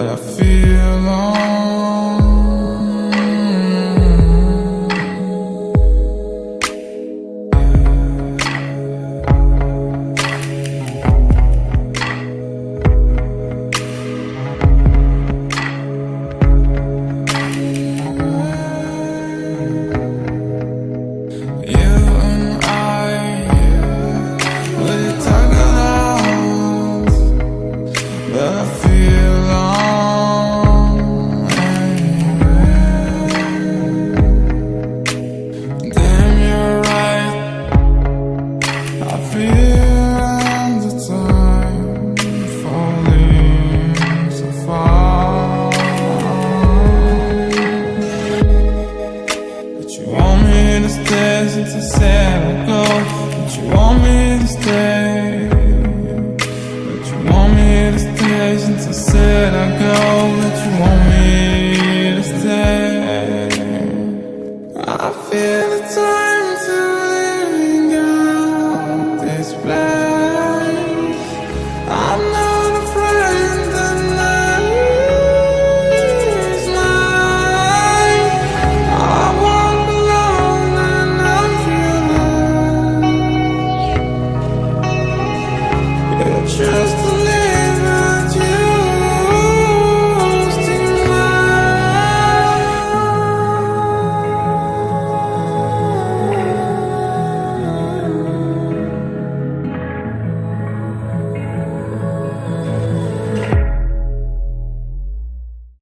but I feel alone. since I said I'd go But you want me to stay. But you want me to stay since I said I'd go But you want me